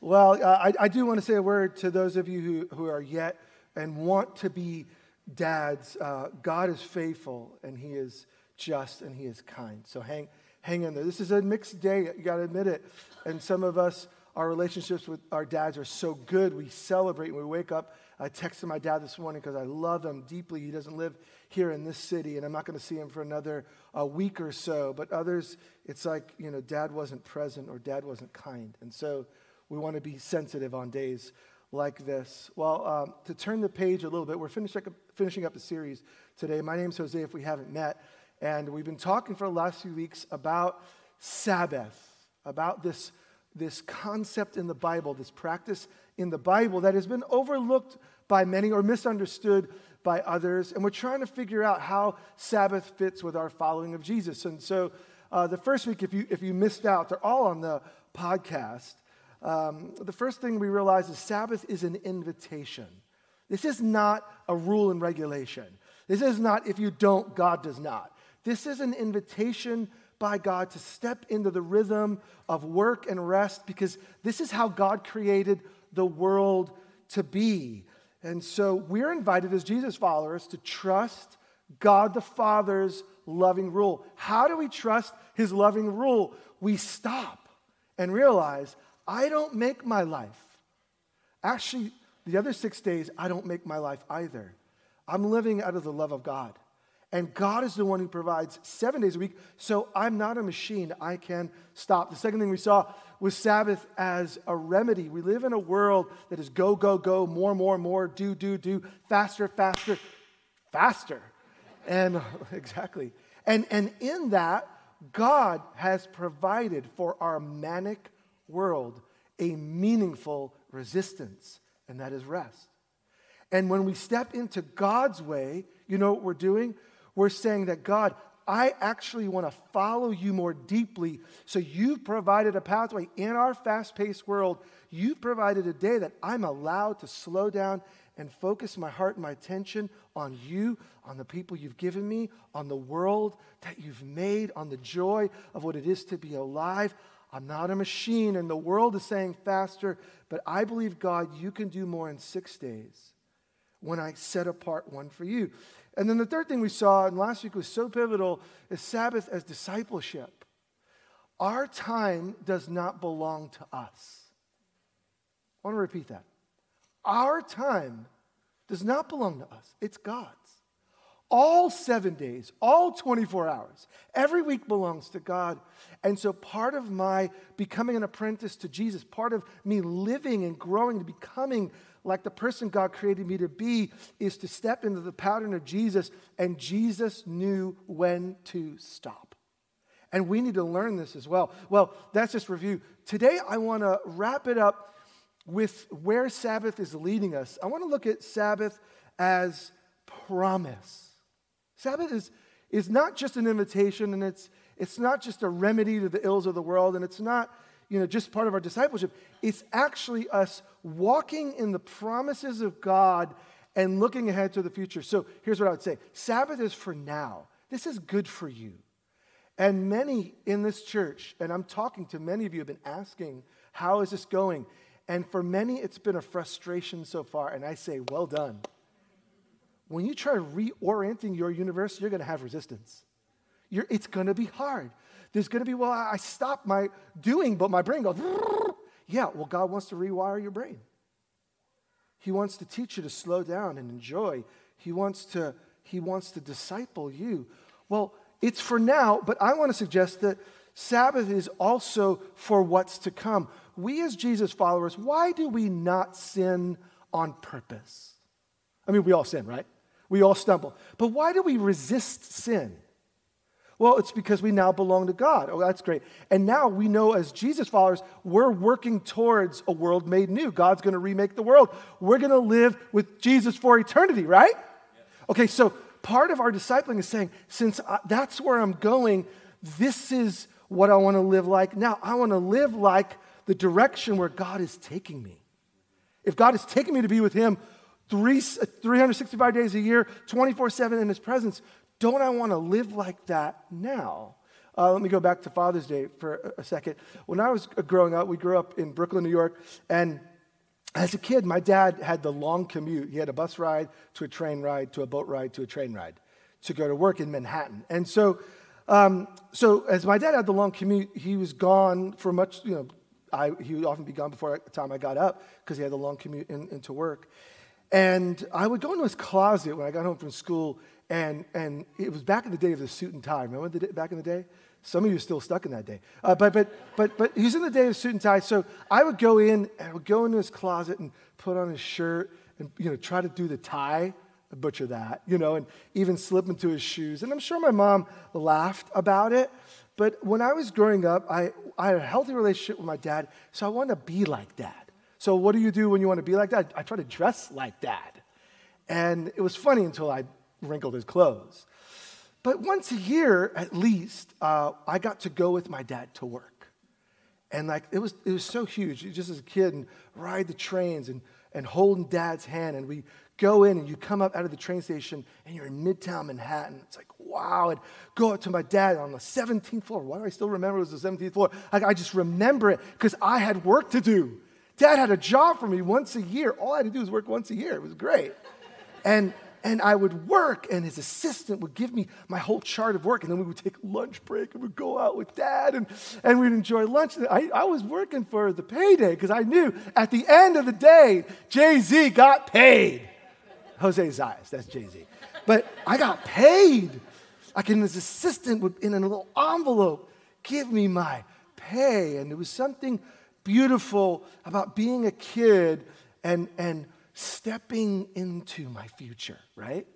Well, uh, I, I, do want to say a word to those of you who, who are yet and want to be dads. Uh, God is faithful and He is just and He is kind. So hang, hang in there. This is a mixed day, you got to admit it. And some of us, our relationships with our dads are so good. We celebrate and we wake up. I texted my dad this morning because I love him deeply. He doesn't live here in this city, and I'm not going to see him for another uh, week or so. But others, it's like, you know, dad wasn't present or dad wasn't kind. And so, we want to be sensitive on days like this. Well, um, to turn the page a little bit, we're finishing up, finishing up a series today. My name's Jose, if we haven't met, and we've been talking for the last few weeks about Sabbath, about this, this concept in the Bible, this practice in the Bible that has been overlooked by many or misunderstood by others. And we're trying to figure out how Sabbath fits with our following of Jesus. And so uh, the first week, if you, if you missed out, they're all on the podcast um, the first thing we realize is Sabbath is an invitation. This is not a rule and regulation. This is not if you don't, God does not. This is an invitation by God to step into the rhythm of work and rest because this is how God created the world to be. And so we're invited as Jesus followers to trust God the Father's loving rule. How do we trust his loving rule? We stop and realize I don't make my life. Actually, the other six days, I don't make my life either. I'm living out of the love of God. And God is the one who provides seven days a week, so I'm not a machine. I can stop. The second thing we saw was Sabbath as a remedy. We live in a world that is go, go, go, more, more, more, do, do, do, faster, faster, faster. And exactly. And, and in that, God has provided for our manic world a meaningful resistance, and that is rest. And when we step into God's way, you know what we're doing? We're saying that God, I actually want to follow you more deeply. So you've provided a pathway in our fast paced world. You've provided a day that I'm allowed to slow down and focus my heart and my attention on you, on the people you've given me, on the world that you've made, on the joy of what it is to be alive. I'm not a machine, and the world is saying faster, but I believe, God, you can do more in six days when I set apart one for you. And then the third thing we saw, and last week was so pivotal, is Sabbath as discipleship. Our time does not belong to us. I want to repeat that. Our time does not belong to us, it's God's all seven days, all 24 hours. Every week belongs to God. And so, part of my becoming an apprentice to Jesus, part of me living and growing to becoming like the person God created me to be, is to step into the pattern of Jesus. And Jesus knew when to stop. And we need to learn this as well. Well, that's just review. Today, I want to wrap it up with where Sabbath is leading us. I want to look at Sabbath as promise. Sabbath is, is not just an invitation and it's, it's not just a remedy to the ills of the world and it's not you know, just part of our discipleship. It's actually us walking in the promises of God and looking ahead to the future. So here's what I would say Sabbath is for now. This is good for you. And many in this church, and I'm talking to many of you, have been asking, How is this going? And for many, it's been a frustration so far. And I say, Well done when you try reorienting your universe, you're going to have resistance. You're, it's going to be hard. There's going to be, well, I stopped my doing, but my brain goes, yeah, well, God wants to rewire your brain. He wants to teach you to slow down and enjoy. He wants to, he wants to disciple you. Well, it's for now, but I want to suggest that Sabbath is also for what's to come. We, as Jesus followers, why do we not sin on purpose? I mean, we all sin, right? We all stumble. But why do we resist sin? Well, it's because we now belong to God. Oh, that's great. And now we know as Jesus followers, we're working towards a world made new. God's going to remake the world. We're going to live with Jesus for eternity, right? Okay, so part of our discipling is saying, since I, that's where I'm going, this is what I want to live like. Now, I want to live like the direction where God is taking me. If God is taking me to be with Him, three, 365 days a year, 24 7 in His presence. Don't I want to live like that now? Uh, let me go back to Father's Day for a, second. When I was growing up, we grew up in Brooklyn, New York, and as a kid, my dad had the long commute. He had a bus ride to a train ride to a boat ride to a train ride to go to work in Manhattan. And so, um, so as my dad had the long commute, he was gone for much, you know, I, he would often be gone before the time I got up because he had the long commute in, into work. And I would go into his closet when I got home from school, and, and it was back in the day of the suit and tie. Remember the back in the day? Some of you are still stuck in that day. Uh, but, but, but, but he's in the day of suit and tie. So I would go in and I would go into his closet and put on his shirt and you know, try to do the tie, butcher that, you know, and even slip into his shoes. And I'm sure my mom laughed about it. But when I was growing up, I, I had a healthy relationship with my dad, so I wanted to be like dad. So what do you do when you want to be like that? I try to dress like that. And it was funny until I wrinkled his clothes. But once a year, at least, uh, I got to go with my dad to work. And like, it was, it was so huge. Just as a kid and ride the trains and, and holding dad's hand. And we go in and you come up out of the train station and you're in Midtown Manhattan. It's like, wow. And go up to my dad on the 17th floor. Why do I still remember it was the 17th floor? Like, I just remember it because I had work to do. Dad had a job for me once a year. All I had to do was work once a year. It was great. And and I would work, and his assistant would give me my whole chart of work, and then we would take lunch break and we'd go out with dad, and, and we'd enjoy lunch. I, I was working for the payday because I knew at the end of the day, Jay Z got paid. Jose Zayas, that's Jay Z. But I got paid. Like, and his assistant would, in a little envelope, give me my pay. And there was something beautiful about being a kid and, and stepping into my future, right?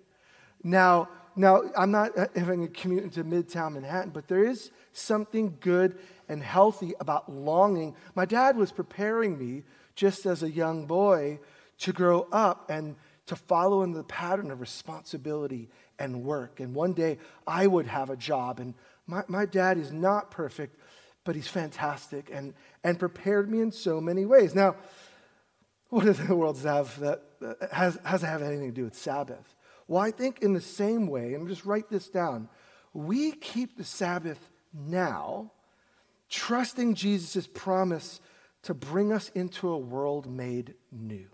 Now, now I'm not having a commute into Midtown Manhattan, but there is something good and healthy about longing. My dad was preparing me just as a young boy to grow up and to follow in the pattern of responsibility and work. And one day I would have a job. And my, my dad is not perfect, but he's fantastic and, and prepared me in so many ways. Now, what does the world have that has, has to have anything to do with Sabbath? Well, I think in the same way, and just write this down, we keep the Sabbath now, trusting Jesus' promise to bring us into a world made new.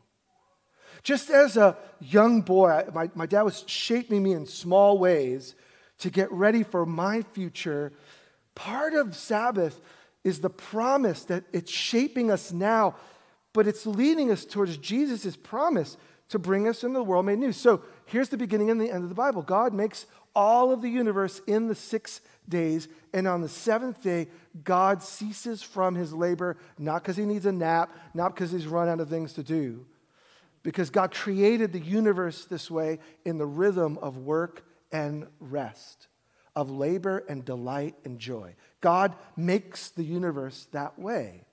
Just as a young boy, my, my dad was shaping me in small ways to get ready for my future. Part of Sabbath is the promise that it's shaping us now but it's leading us towards Jesus' promise to bring us into the world made new. So here's the beginning and the end of the Bible God makes all of the universe in the six days, and on the seventh day, God ceases from his labor, not because he needs a nap, not because he's run out of things to do, because God created the universe this way in the rhythm of work and rest, of labor and delight and joy. God makes the universe that way.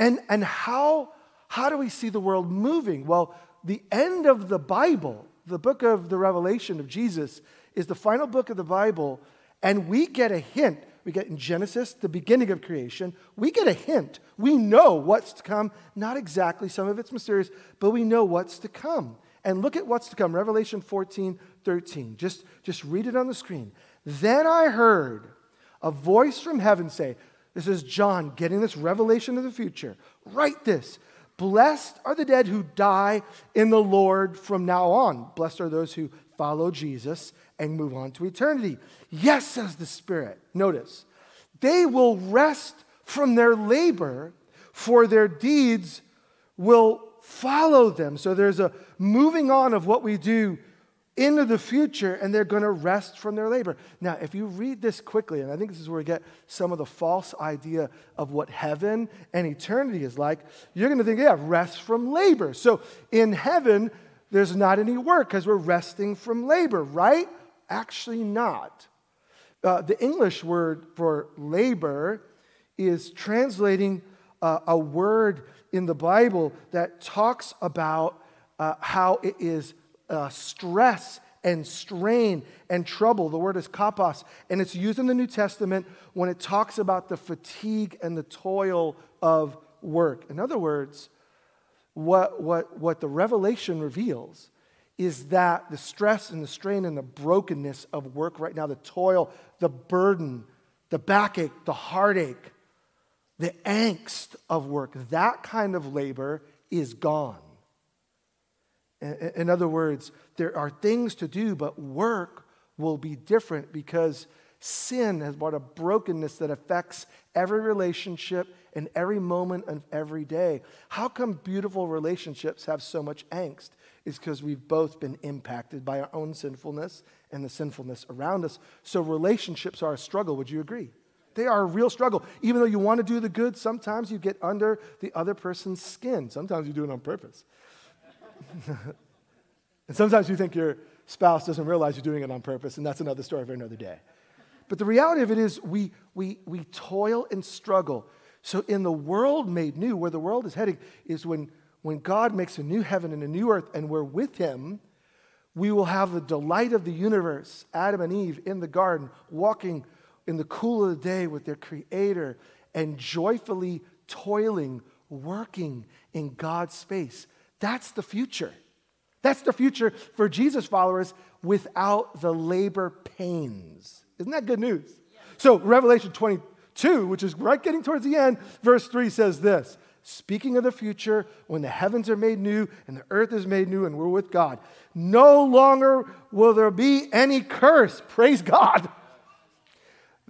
And, and how, how do we see the world moving? Well, the end of the Bible, the book of the Revelation of Jesus, is the final book of the Bible, and we get a hint. We get in Genesis, the beginning of creation, we get a hint. We know what's to come. Not exactly, some of it's mysterious, but we know what's to come. And look at what's to come Revelation 14, 13. Just, just read it on the screen. Then I heard a voice from heaven say, this is John getting this revelation of the future. Write this. Blessed are the dead who die in the Lord from now on. Blessed are those who follow Jesus and move on to eternity. Yes, says the Spirit. Notice, they will rest from their labor, for their deeds will follow them. So there's a moving on of what we do into the future and they're going to rest from their labor. Now, if you read this quickly, and I think this is where we get some of the false idea of what heaven and eternity is like, you're going to think, yeah, rest from labor. So in heaven, there's not any work because we're resting from labor, right? Actually, not. Uh, the English word for labor is translating uh, a word in the Bible that talks about uh, how it is uh, stress and strain and trouble. The word is kopos, and it's used in the New Testament when it talks about the fatigue and the toil of work. In other words, what, what, what the revelation reveals is that the stress and the strain and the brokenness of work right now, the toil, the burden, the backache, the heartache, the angst of work, that kind of labor is gone. In other words, there are things to do, but work will be different because sin has brought a brokenness that affects every relationship and every moment of every day. How come beautiful relationships have so much angst? It's because we've both been impacted by our own sinfulness and the sinfulness around us. So relationships are a struggle. Would you agree? They are a real struggle. Even though you want to do the good, sometimes you get under the other person's skin. Sometimes you do it on purpose. and sometimes you think your spouse doesn't realize you're doing it on purpose, and that's another story for another day. But the reality of it is, we, we, we toil and struggle. So, in the world made new, where the world is heading, is when, when God makes a new heaven and a new earth, and we're with Him, we will have the delight of the universe, Adam and Eve in the garden, walking in the cool of the day with their Creator and joyfully toiling, working in God's space. That's the future. That's the future for Jesus followers without the labor pains. Isn't that good news? So, Revelation 22, which is right getting towards the end, verse 3 says this Speaking of the future, when the heavens are made new and the earth is made new and we're with God, no longer will there be any curse. Praise God.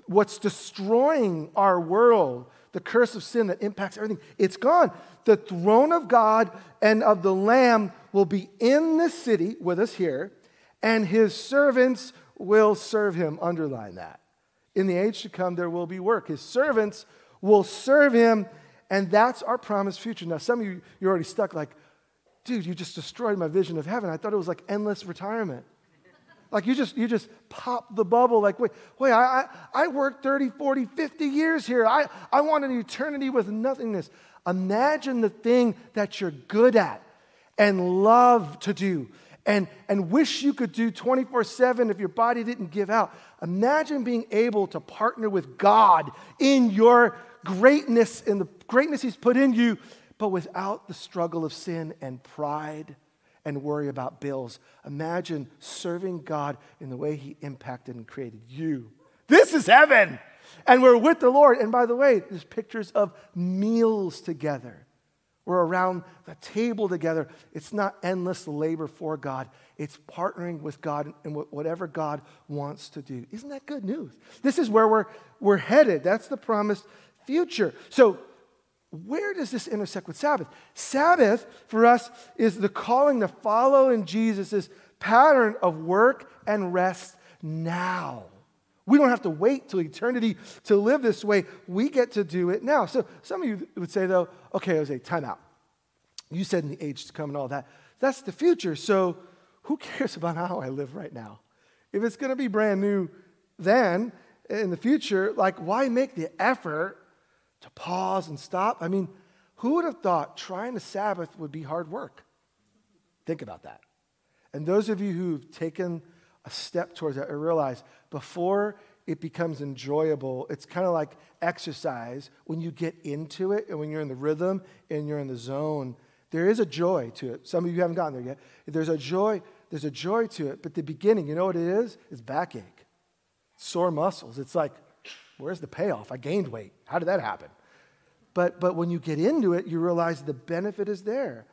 What's destroying our world, the curse of sin that impacts everything, it's gone. The throne of God and of the Lamb will be in the city with us here, and his servants will serve him. Underline that. In the age to come, there will be work. His servants will serve him and that's our promised future. Now, some of you, you're already stuck like, dude, you just destroyed my vision of heaven. I thought it was like endless retirement. Like you just you just pop the bubble like wait wait I, I, I worked 30 40 50 years here. I, I want an eternity with nothingness. Imagine the thing that you're good at and love to do and, and wish you could do 24 7 if your body didn't give out. Imagine being able to partner with god in your greatness in the greatness He's put in you, but without the struggle of sin and pride and worry about bills. Imagine serving God in the way He impacted and created you. This is heaven. And we're with the Lord. And by the way, there's pictures of meals together. We're around the table together. It's not endless labor for God, it's partnering with God in whatever God wants to do. Isn't that good news? This is where we're, we're headed. That's the promised future. So, where does this intersect with Sabbath? Sabbath for us is the calling to follow in Jesus' pattern of work and rest now. We don't have to wait till eternity to live this way. We get to do it now. So some of you would say, though, okay, Jose, time out. You said in the age to come and all that. That's the future. So who cares about how I live right now? If it's going to be brand new then, in the future, like, why make the effort to pause and stop. I mean, who would have thought trying to Sabbath would be hard work? Think about that. And those of you who've taken a step towards that, I realize before it becomes enjoyable, it's kind of like exercise. When you get into it and when you're in the rhythm and you're in the zone, there is a joy to it. Some of you haven't gotten there yet. There's a joy, there's a joy to it. But the beginning, you know what it is? It's backache, sore muscles. It's like, Where's the payoff? I gained weight. How did that happen? But, but when you get into it, you realize the benefit is there.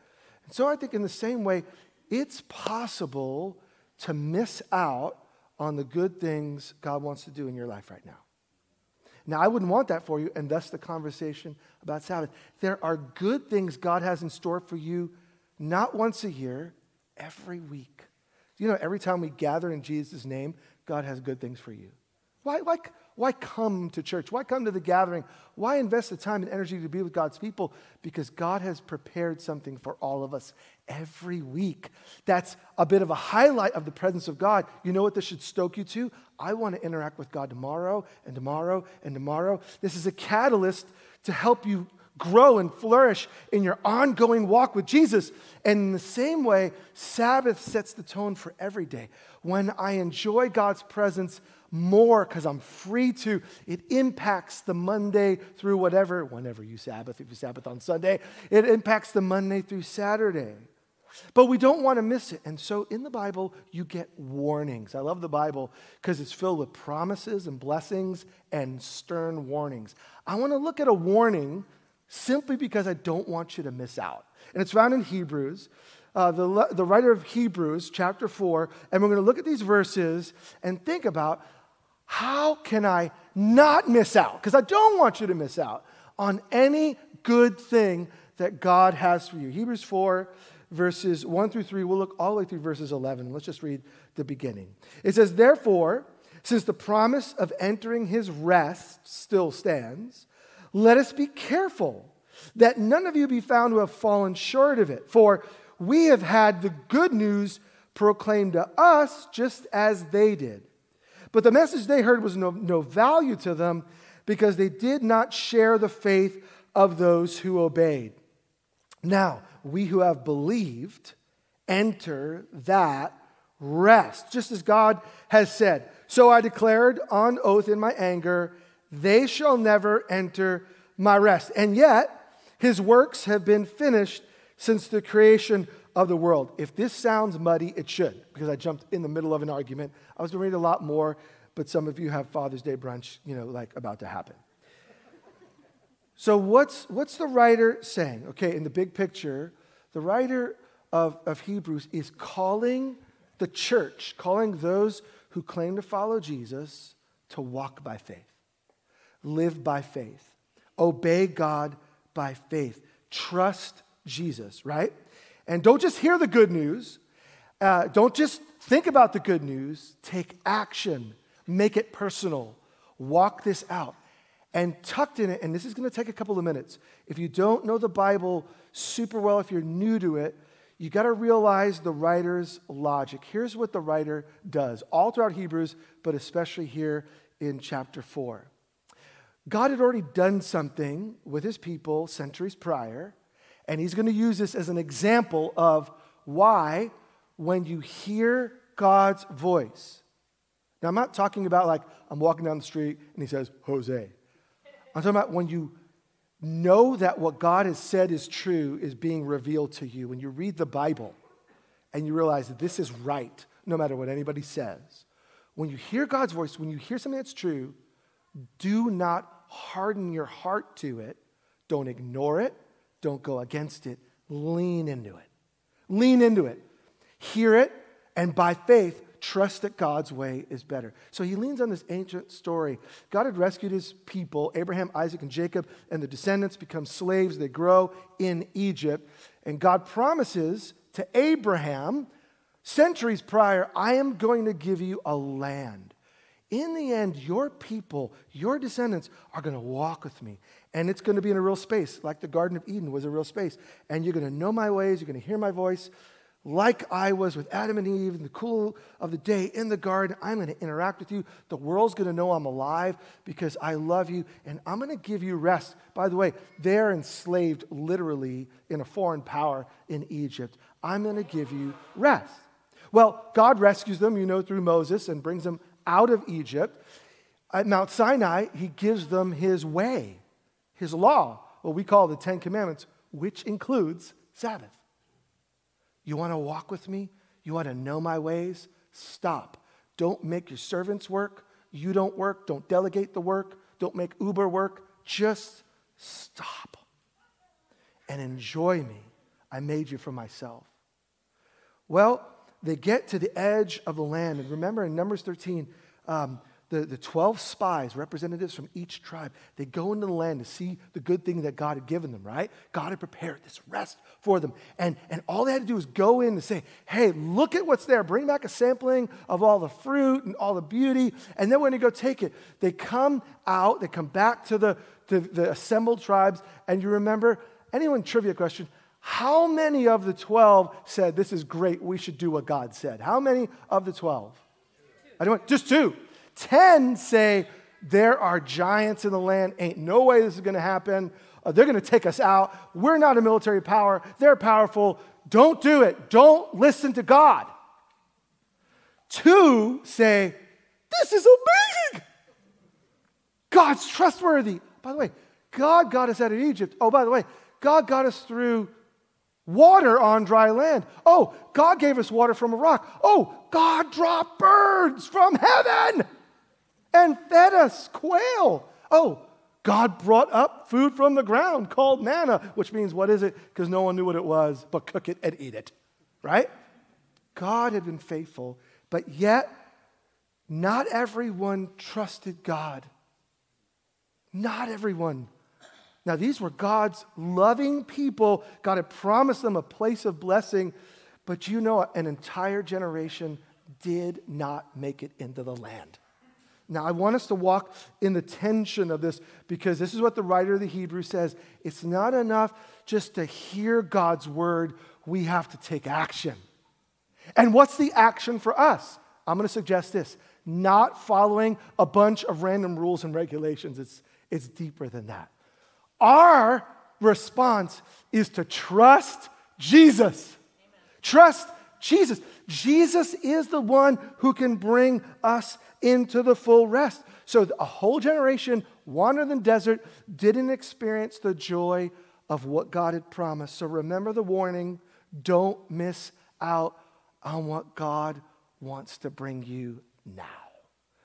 And so I think in the same way, it's possible to miss out on the good things God wants to do in your life right now. Now, I wouldn't want that for you, and thus the conversation about Sabbath. There are good things God has in store for you, not once a year, every week. You know, every time we gather in Jesus' name, God has good things for you. Why, why, why come to church? Why come to the gathering? Why invest the time and energy to be with God's people? Because God has prepared something for all of us every week. That's a bit of a highlight of the presence of God. You know what this should stoke you to? I want to interact with God tomorrow and tomorrow and tomorrow. This is a catalyst to help you grow and flourish in your ongoing walk with Jesus. And in the same way, Sabbath sets the tone for every day. When I enjoy God's presence, more because I'm free to. It impacts the Monday through whatever, whenever you Sabbath, if you Sabbath on Sunday, it impacts the Monday through Saturday. But we don't want to miss it. And so in the Bible, you get warnings. I love the Bible because it's filled with promises and blessings and stern warnings. I want to look at a warning simply because I don't want you to miss out. And it's found in Hebrews. Uh, the, the writer of Hebrews, chapter 4, and we're going to look at these verses and think about how can I not miss out? Because I don't want you to miss out on any good thing that God has for you. Hebrews 4, verses 1 through 3. We'll look all the way through verses 11. Let's just read the beginning. It says, Therefore, since the promise of entering his rest still stands, let us be careful that none of you be found to have fallen short of it. For we have had the good news proclaimed to us just as they did. But the message they heard was no, no value to them because they did not share the faith of those who obeyed. Now, we who have believed enter that rest, just as God has said. So I declared on oath in my anger, they shall never enter my rest. And yet, his works have been finished since the creation of the world. If this sounds muddy, it should, because I jumped in the middle of an argument. I was going to read a lot more, but some of you have Father's Day brunch, you know, like about to happen. So, what's, what's the writer saying? Okay, in the big picture, the writer of, of Hebrews is calling the church, calling those who claim to follow Jesus to walk by faith, live by faith, obey God by faith, trust Jesus, right? And don't just hear the good news, uh, don't just think about the good news, take action, make it personal, walk this out. And tucked in it, and this is going to take a couple of minutes. If you don't know the Bible super well, if you're new to it, you got to realize the writer's logic. Here's what the writer does, all throughout Hebrews, but especially here in chapter 4. God had already done something with his people centuries prior, and he's going to use this as an example of why, when you hear God's voice, now I'm not talking about like I'm walking down the street and he says, Jose. I'm talking about when you know that what God has said is true is being revealed to you. When you read the Bible and you realize that this is right, no matter what anybody says. When you hear God's voice, when you hear something that's true, do not harden your heart to it. Don't ignore it. Don't go against it. Lean into it. Lean into it. Hear it, and by faith, trust that God's way is better. So he leans on this ancient story. God had rescued his people, Abraham, Isaac, and Jacob, and the descendants become slaves. They grow in Egypt. And God promises to Abraham, centuries prior, I am going to give you a land. In the end, your people, your descendants, are going to walk with me. And it's going to be in a real space, like the Garden of Eden was a real space. And you're going to know my ways, you're going to hear my voice like I was with Adam and Eve in the cool of the day in the garden. I'm going to interact with you. The world's going to know I'm alive because I love you, and I'm going to give you rest. By the way, they're enslaved literally in a foreign power in Egypt. I'm going to give you rest. Well, God rescues them, you know, through Moses and brings them out of Egypt. At Mount Sinai, he gives them his way, his law, what we call the Ten Commandments, which includes Sabbath. You want to walk with me? You want to know my ways? Stop. Don't make your servants work. You don't work. Don't delegate the work. Don't make Uber work. Just stop and enjoy me. I made you for myself. Well, they get to the edge of the land. And remember in Numbers 13, um, the, the 12 spies, representatives from each tribe, they go into the land to see the good thing that God had given them, right? God had prepared this rest for them. And, and all they had to do was go in and say, hey, look at what's there. Bring back a sampling of all the fruit and all the beauty. And then when they go take it, they come out, they come back to the, to the assembled tribes. And you remember, anyone trivia question, how many of the 12 said, This is great, we should do what God said? How many of the 12? I don't, just two. 10 say, There are giants in the land. Ain't no way this is going to happen. Uh, they're going to take us out. We're not a military power. They're powerful. Don't do it. Don't listen to God. Two say, This is amazing. God's trustworthy. By the way, God got us out of Egypt. Oh, by the way, God got us through water on dry land. Oh, God gave us water from a rock. Oh, God dropped birds from heaven and fed us quail. Oh, God brought up food from the ground called manna, which means what is it? Because no one knew what it was, but cook it and eat it, right? God had been faithful, but yet not everyone trusted God. Not everyone. Now, these were God's loving people. God had promised them a place of blessing, but you know, an entire generation did not make it into the land. Now, I want us to walk in the tension of this because this is what the writer of the Hebrews says. It's not enough just to hear God's word, we have to take action. And what's the action for us? I'm going to suggest this not following a bunch of random rules and regulations. It's, it's deeper than that. Our response is to trust Jesus. Amen. Trust Jesus. Jesus is the one who can bring us into the full rest. So a whole generation wandered in the desert, didn't experience the joy of what God had promised. So remember the warning don't miss out on what God wants to bring you now.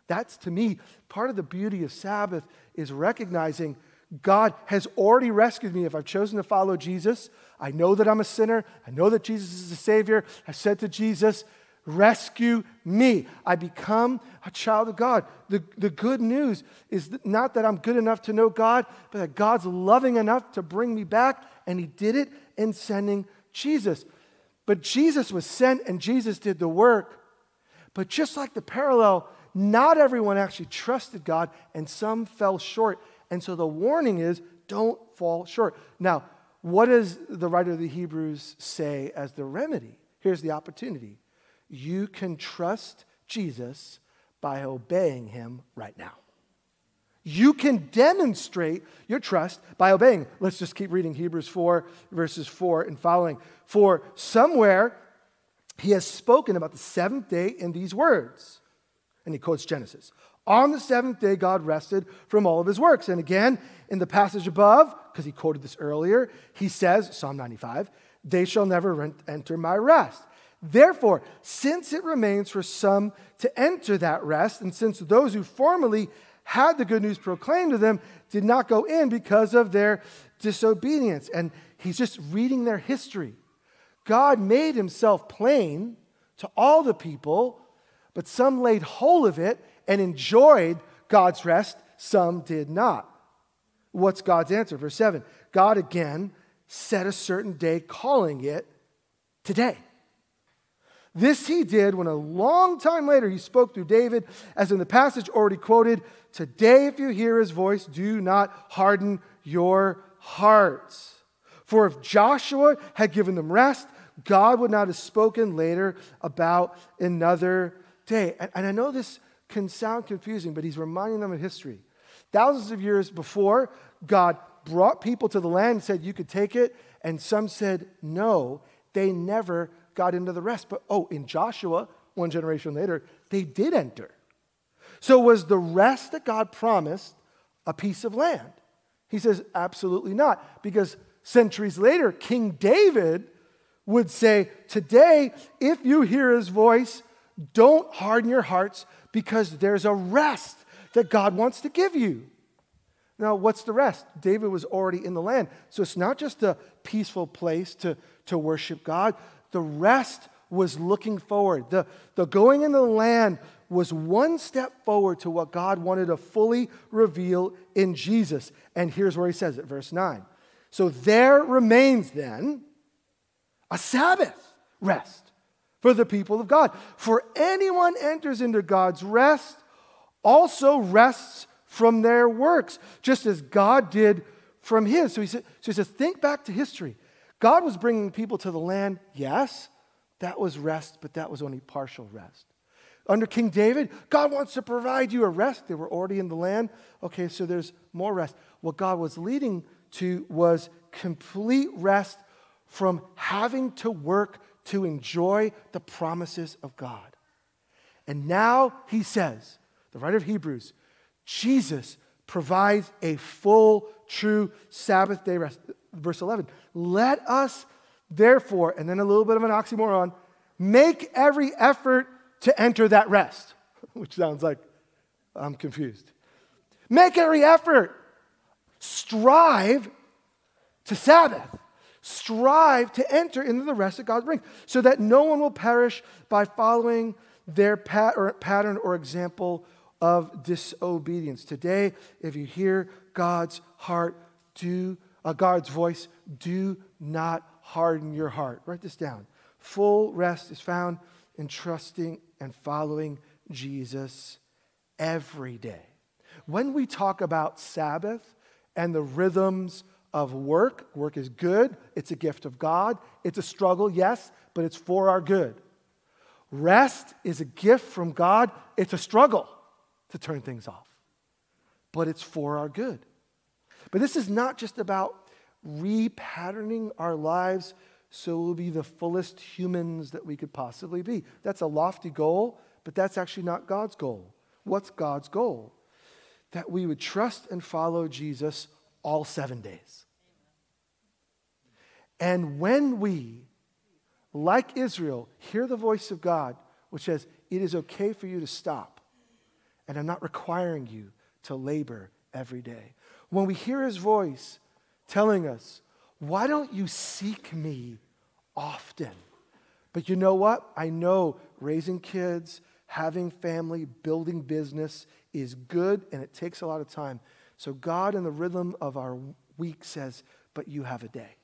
That's to me part of the beauty of Sabbath is recognizing God has already rescued me if I've chosen to follow Jesus. I know that I'm a sinner. I know that Jesus is the Savior. I said to Jesus, Rescue me. I become a child of God. The, the good news is not that I'm good enough to know God, but that God's loving enough to bring me back, and He did it in sending Jesus. But Jesus was sent and Jesus did the work. But just like the parallel, not everyone actually trusted God, and some fell short. And so the warning is don't fall short. Now, what does the writer of the Hebrews say as the remedy? Here's the opportunity you can trust Jesus by obeying him right now. You can demonstrate your trust by obeying. Let's just keep reading Hebrews 4, verses 4 and following. For somewhere he has spoken about the seventh day in these words. And he quotes Genesis. On the seventh day, God rested from all of his works. And again, in the passage above, because he quoted this earlier, he says, Psalm 95, they shall never enter my rest. Therefore, since it remains for some to enter that rest, and since those who formerly had the good news proclaimed to them did not go in because of their disobedience. And he's just reading their history. God made himself plain to all the people, but some laid hold of it and enjoyed God's rest, some did not. What's God's answer? Verse 7 God again set a certain day, calling it today. This he did when a long time later he spoke through David, as in the passage already quoted Today, if you hear his voice, do not harden your hearts. For if Joshua had given them rest, God would not have spoken later about another day. And, and I know this can sound confusing, but he's reminding them of history. Thousands of years before, God brought people to the land and said, You could take it. And some said, No. They never got into the rest. But oh, in Joshua, one generation later, they did enter. So was the rest that God promised a piece of land? He says, Absolutely not. Because centuries later, King David would say, Today, if you hear his voice, don't harden your hearts because there's a rest that God wants to give you. Now, what's the rest? David was already in the land. So it's not just a peaceful place to, to worship God. The rest was looking forward. The, the going in the land was one step forward to what God wanted to fully reveal in Jesus. And here's where he says it, verse 9. So there remains then a Sabbath rest for the people of God. For anyone enters into God's rest also rests from their works, just as God did from his. So he, said, so he says, think back to history. God was bringing people to the land, yes, that was rest, but that was only partial rest. Under King David, God wants to provide you a rest. They were already in the land. Okay, so there's more rest. What God was leading to was complete rest from having to work to enjoy the promises of God. And now he says, the writer of Hebrews, Jesus provides a full, true Sabbath day rest. Verse 11, let us Therefore, and then a little bit of an oxymoron, make every effort to enter that rest, which sounds like I'm confused. Make every effort. Strive to Sabbath. Strive to enter into the rest that God brings, so that no one will perish by following their pat or pattern or example of disobedience. Today, if you hear God's heart, do uh, God's voice, do not harden your heart. Write this down. Full rest is found in trusting and following Jesus every day. When we talk about Sabbath and the rhythms of work, work is good, it's a gift of God, it's a struggle, yes, but it's for our good. Rest is a gift from God, it's a struggle to turn things off, but it's for our good. But this is not just about repatterning our lives so we'll be the fullest humans that we could possibly be. That's a lofty goal, but that's actually not God's goal. What's God's goal? That we would trust and follow Jesus all seven days. And when we, like Israel, hear the voice of God, which says, It is okay for you to stop, and I'm not requiring you to labor every day. When we hear his voice telling us, Why don't you seek me often? But you know what? I know raising kids, having family, building business is good and it takes a lot of time. So, God, in the rhythm of our week, says, But you have a day.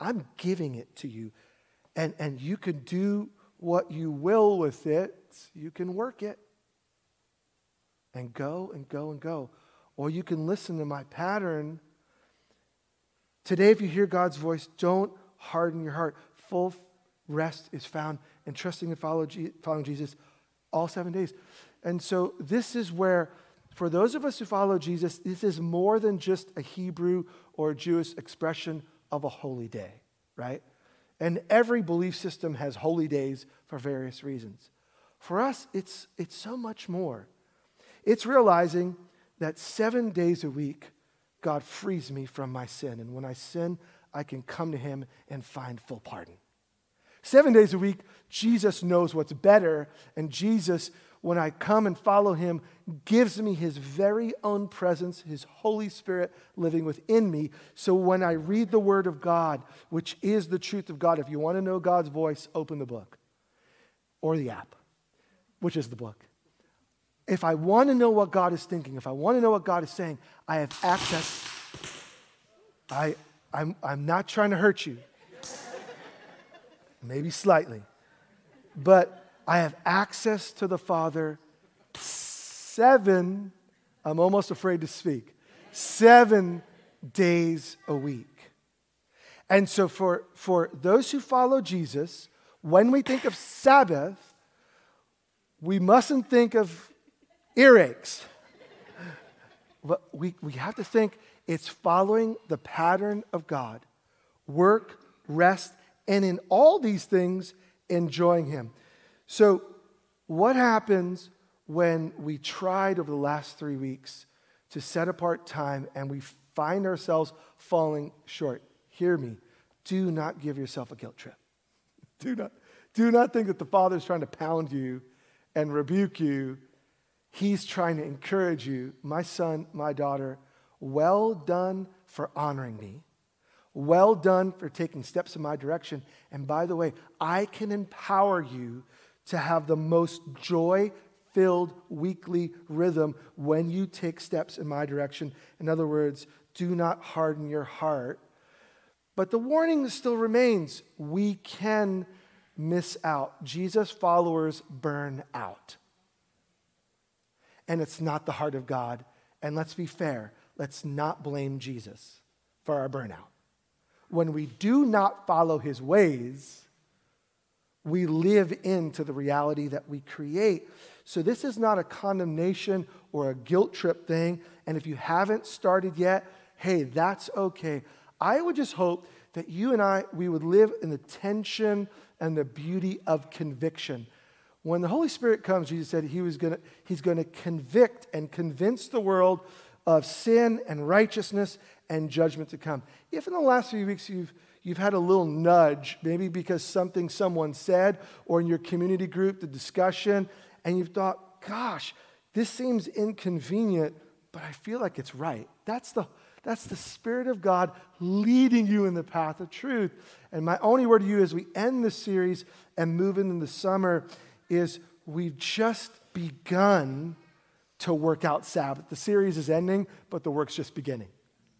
I'm giving it to you. And, and you can do what you will with it, you can work it and go and go and go. Or you can listen to my pattern. Today, if you hear God's voice, don't harden your heart. Full rest is found in trusting and following Jesus all seven days. And so, this is where, for those of us who follow Jesus, this is more than just a Hebrew or Jewish expression of a holy day, right? And every belief system has holy days for various reasons. For us, it's, it's so much more. It's realizing that seven days a week, God frees me from my sin. And when I sin, I can come to Him and find full pardon. Seven days a week, Jesus knows what's better. And Jesus, when I come and follow Him, gives me His very own presence, His Holy Spirit living within me. So when I read the Word of God, which is the truth of God, if you want to know God's voice, open the book or the app, which is the book if I want to know what God is thinking, if I want to know what God is saying, I have access. I, I'm, I'm not trying to hurt you, maybe slightly, but I have access to the Father seven, I'm almost afraid to speak, seven days a week. And so, for, for those who follow Jesus, when we think of Sabbath, we mustn't think of earaches. But we, we have to think it's following the pattern of God work, rest, and in all these things, enjoying Him. So, what happens when we tried over the last three weeks to set apart time and we find ourselves falling short? Hear me. Do not give yourself a guilt trip. Do not, do not think that the Father is trying to pound you and rebuke you He's trying to encourage you, my son, my daughter, well done for honoring me. Well done for taking steps in my direction. And by the way, I can empower you to have the most joy filled weekly rhythm when you take steps in my direction. In other words, do not harden your heart. But the warning still remains we can miss out. Jesus' followers burn out and it's not the heart of God. And let's be fair, let's not blame Jesus for our burnout. When we do not follow his ways, we live into the reality that we create. So, this is not a condemnation or a guilt trip thing. And if you haven't started yet, hey, that's okay. I would just hope that you and I, we would live in the tension and the beauty of conviction. When the Holy Spirit comes, Jesus said he was gonna, he's going to convict and convince the world of sin and righteousness and judgment to come. If in the last few weeks you've, you've had a little nudge, maybe because something someone said or in your community group, the discussion, and you've thought, gosh, this seems inconvenient, but I feel like it's right. That's the, that's the Spirit of God leading you in the path of truth. And my only word to you as we end this series and move into the summer is we've just begun to work out Sabbath. The series is ending, but the work's just beginning,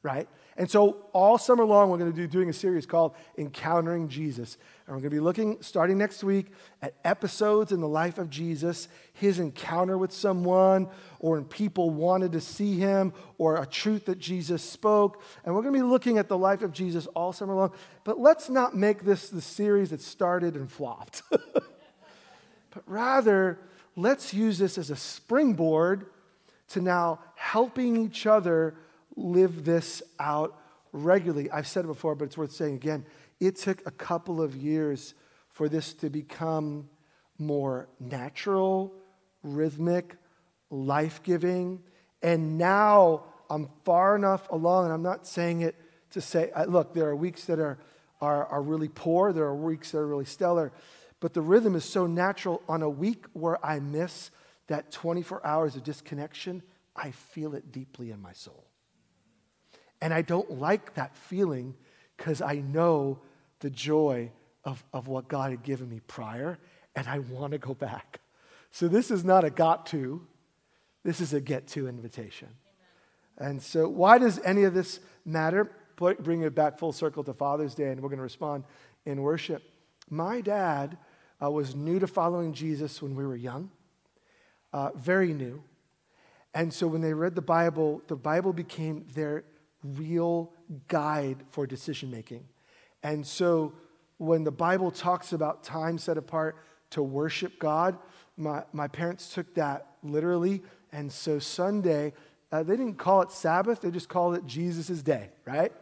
right? And so all summer long, we're going to be doing a series called Encountering Jesus. And we're going to be looking, starting next week, at episodes in the life of Jesus, his encounter with someone, or when people wanted to see him, or a truth that Jesus spoke. And we're going to be looking at the life of Jesus all summer long. But let's not make this the series that started and flopped. but rather, let's use this as a springboard to now helping each other live this out regularly. I've said it before, but it's worth saying again. It took a couple of years for this to become more natural, rhythmic, life giving. And now I'm far enough along, and I'm not saying it to say, uh, look, there are weeks that are, are, are really poor, there are weeks that are really stellar. But the rhythm is so natural. On a week where I miss that 24 hours of disconnection, I feel it deeply in my soul. And I don't like that feeling because I know the joy of, of what God had given me prior, and I want to go back. So this is not a got to, this is a get to invitation. Amen. And so, why does any of this matter? Bring it back full circle to Father's Day, and we're going to respond in worship. My dad uh, was new to following Jesus when we were young, uh, very new. And so, when they read the Bible, the Bible became their real guide for decision making. And so when the Bible talks about time set apart to worship God, my, my parents took that literally. And so Sunday, uh, they didn't call it Sabbath, they just called it Jesus' day, right?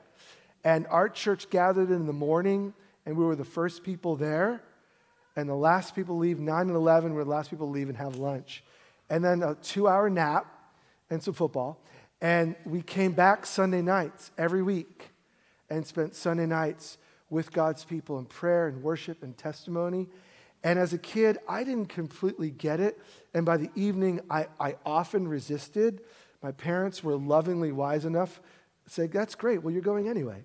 And our church gathered in the morning, and we were the first people there. And the last people leave, 9 and 11, were the last people leave and have lunch. And then a two hour nap and some football. And we came back Sunday nights every week and spent Sunday nights with God's people in prayer and worship and testimony. And as a kid, I didn't completely get it. And by the evening, I, I often resisted. My parents were lovingly wise enough to say, That's great. Well, you're going anyway.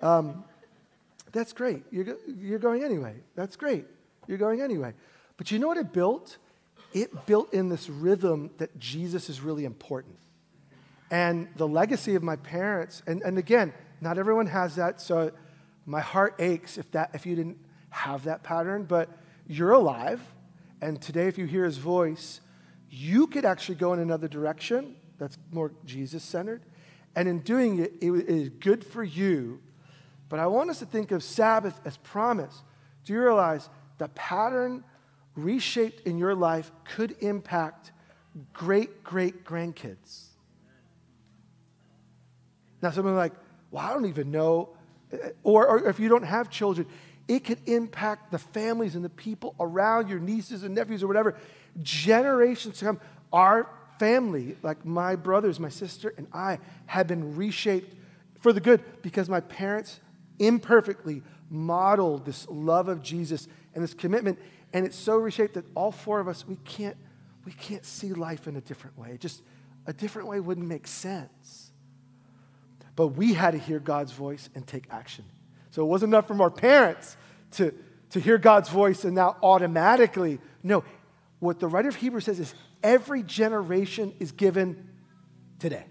Um, that's great. You're, you're going anyway. That's great. You're going anyway. But you know what it built? It built in this rhythm that Jesus is really important. And the legacy of my parents, and, and again, not everyone has that, so my heart aches if, that, if you didn't have that pattern, but you're alive, and today, if you hear his voice, you could actually go in another direction that's more Jesus centered. And in doing it, it is good for you. But I want us to think of Sabbath as promise. Do you realize the pattern reshaped in your life could impact great great grandkids? Now, someone like, well, I don't even know. Uh, or, or if you don't have children, it could impact the families and the people around your nieces and nephews or whatever. Generations to come, our family, like my brothers, my sister, and I, have been reshaped for the good because my parents imperfectly modeled this love of Jesus and this commitment. And it's so reshaped that all four of us, we can't, we can't see life in a different way. Just a different way wouldn't make sense. But we had to hear God's voice and take action. So it wasn't enough from our parents to, to hear God's voice and now automatically. No, what the writer of Hebrews says is every generation is given today.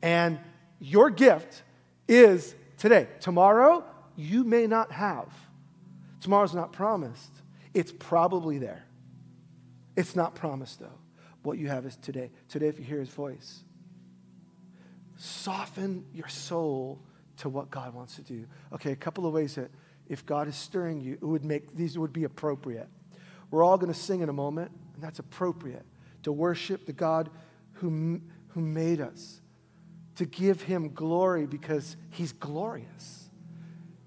And your gift is today. Tomorrow, you may not have. Tomorrow's not promised. It's probably there. It's not promised, though. What you have is today. Today, if you hear his voice, soften your soul to what God wants to do. Okay, a couple of ways that if God is stirring you, it would make these would be appropriate. We're all going to sing in a moment, and that's appropriate to worship the God who, who made us, to give him glory because he's glorious,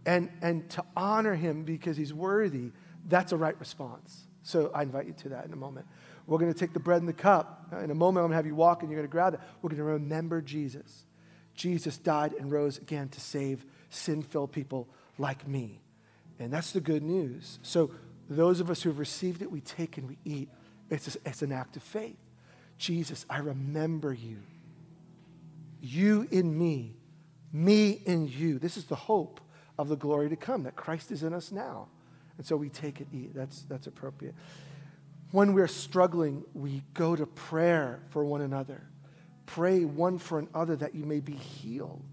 and, and to honor him because he's worthy. That's a right response. So I invite you to that in a moment. We're going to take the bread and the cup. In a moment, I'm going to have you walk and you're going to grab it. We're going to remember Jesus. Jesus died and rose again to save sin filled people like me. And that's the good news. So, those of us who have received it, we take and we eat. It's, a, it's an act of faith. Jesus, I remember you. You in me, me in you. This is the hope of the glory to come, that Christ is in us now. And so we take it, eat. That's, that's appropriate. When we're struggling, we go to prayer for one another. Pray one for another that you may be healed.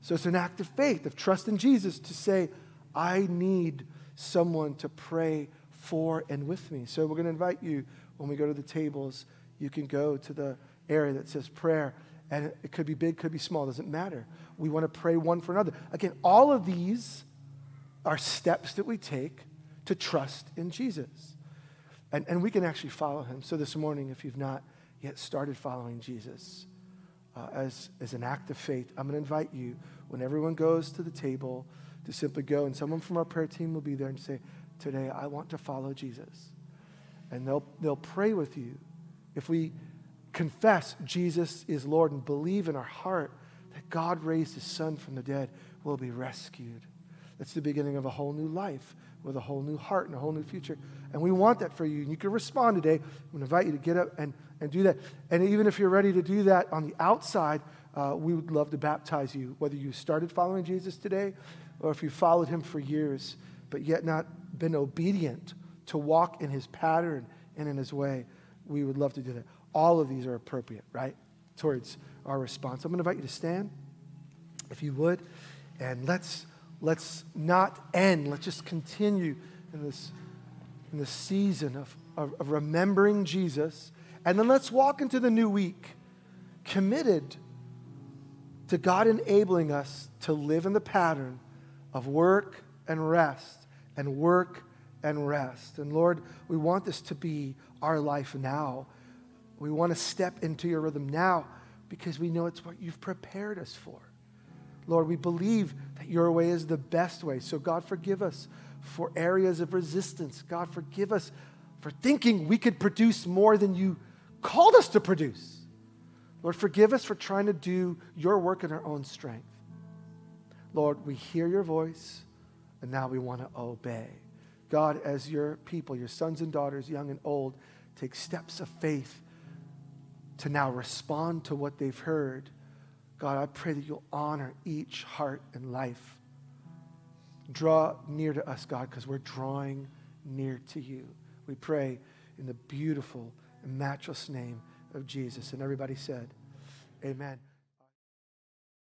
So it's an act of faith, of trust in Jesus to say, I need someone to pray for and with me. So we're going to invite you when we go to the tables, you can go to the area that says prayer. And it could be big, could be small, doesn't matter. We want to pray one for another. Again, all of these are steps that we take to trust in Jesus. And, and we can actually follow him. So this morning, if you've not yet started following Jesus uh, as, as an act of faith, I'm going to invite you, when everyone goes to the table, to simply go, and someone from our prayer team will be there and say, Today, I want to follow Jesus. And they'll, they'll pray with you. If we confess Jesus is Lord and believe in our heart that God raised his son from the dead, we'll be rescued. That's the beginning of a whole new life with a whole new heart and a whole new future. And we want that for you. And you can respond today. We invite you to get up and, and do that. And even if you're ready to do that on the outside, uh, we would love to baptize you, whether you started following Jesus today or if you followed him for years, but yet not been obedient to walk in his pattern and in his way. We would love to do that. All of these are appropriate, right? Towards our response. I'm going to invite you to stand, if you would, and let's let's not end. Let's just continue in this, in this season of, of, of remembering Jesus. And then let's walk into the new week committed to God enabling us to live in the pattern of work and rest and work and rest. And Lord, we want this to be our life now. We want to step into your rhythm now because we know it's what you've prepared us for. Lord, we believe that your way is the best way. So, God, forgive us for areas of resistance. God, forgive us for thinking we could produce more than you called us to produce. Lord, forgive us for trying to do your work in our own strength. Lord, we hear your voice, and now we want to obey. God, as your people, your sons and daughters, young and old, take steps of faith to now respond to what they've heard God, I pray that you'll honor each heart and life. Draw near to us, God, because we're drawing near to you. We pray in the beautiful and matchless name of Jesus. And everybody said, Amen.